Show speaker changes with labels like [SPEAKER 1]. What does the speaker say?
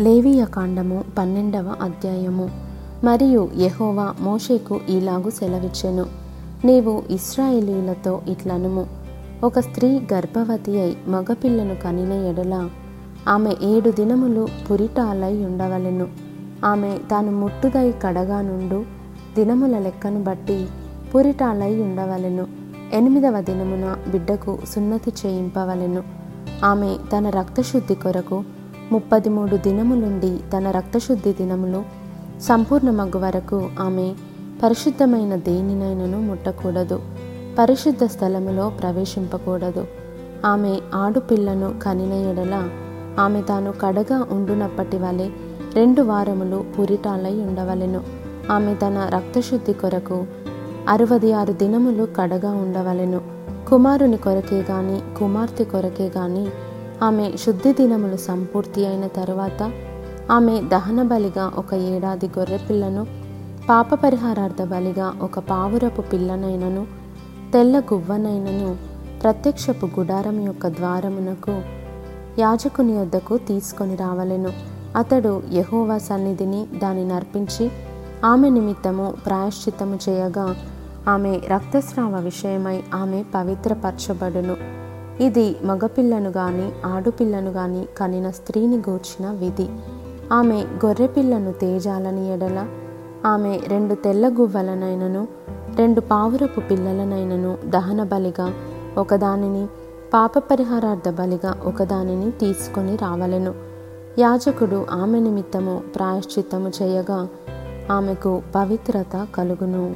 [SPEAKER 1] లేవియ కాండము పన్నెండవ అధ్యాయము. మరియు యహోవా మోషేకు ఈలాగు సెలవిచ్చెను. నీవు ఇస్రాయేలీలతో ఇట్లనుము. ఒక స్త్రీ గర్భవతి అయి మగపిల్లను కనిన ఎడల ఆమె ఏడు దినములు పురిటాలై ఉండవలెను. ఆమె తాను ముట్టుదై కడగా నుండు దినముల లెక్కను బట్టి పురిటాలై ఉండవలెను. ఎనిమిదవ దినమున బిడ్డకు సున్నతి చేయింపవలెను. ఆమె తన రక్తశుద్ధి కొరకు ముప్పది మూడు దినములుండి తన రక్తశుద్ధి దినములు సంపూర్ణమగు వరకు ఆమె పరిశుద్ధమైన దేనినైనను ముట్టకూడదు. పరిశుద్ధ స్థలములో ప్రవేశింపకూడదు. ఆమె ఆడుపిల్లను కనిన ఎడల ఆమె తాను కడగా ఉండునప్పటి వలె రెండు వారములు పురిటాలై ఉండవలెను. ఆమె తన రక్తశుద్ధి కొరకు అరవది ఆరు దినములు కడగా ఉండవలెను. కుమారుని కొరకే గాని కుమార్తె కొరకే గాని ఆమె శుద్ధి దినములు సంపూర్తి అయిన తరువాత ఆమె దహన బలిగా ఒక ఏడాది గొర్రెపిల్లను పాప పరిహారార్థ బలిగా ఒక పావురపు పిల్లనైనను తెల్ల గువ్వనైనను ప్రత్యక్షపు గుడారం యొక్క ద్వారమునకు యాజకుని వద్దకు తీసుకొని రావలెను. అతడు యహోవా సన్నిధిని దాని నర్పించి ఆమె నిమిత్తము ప్రాయశ్చిత్తము చేయగా ఆమె రక్తస్రావ విషయమై ఆమె పవిత్రపరచబడును. ఇది మగపిల్లను గాని ఆడుపిల్లను గాని కనిన స్త్రీని గూర్చిన విధి. ఆమె గొర్రెపిల్లను తేజాలని ఎడల ఆమె రెండు తెల్ల గువ్వలనైనను రెండు పావురపు పిల్లలనైనను దహన బలిగా ఒకదానిని పాప పరిహారార్థ బలిగా ఒకదానిని తీసుకొని రావలెను. యాజకుడు ఆమె నిమిత్తము ప్రాయశ్చిత్తము చేయగా ఆమెకు పవిత్రత కలుగును.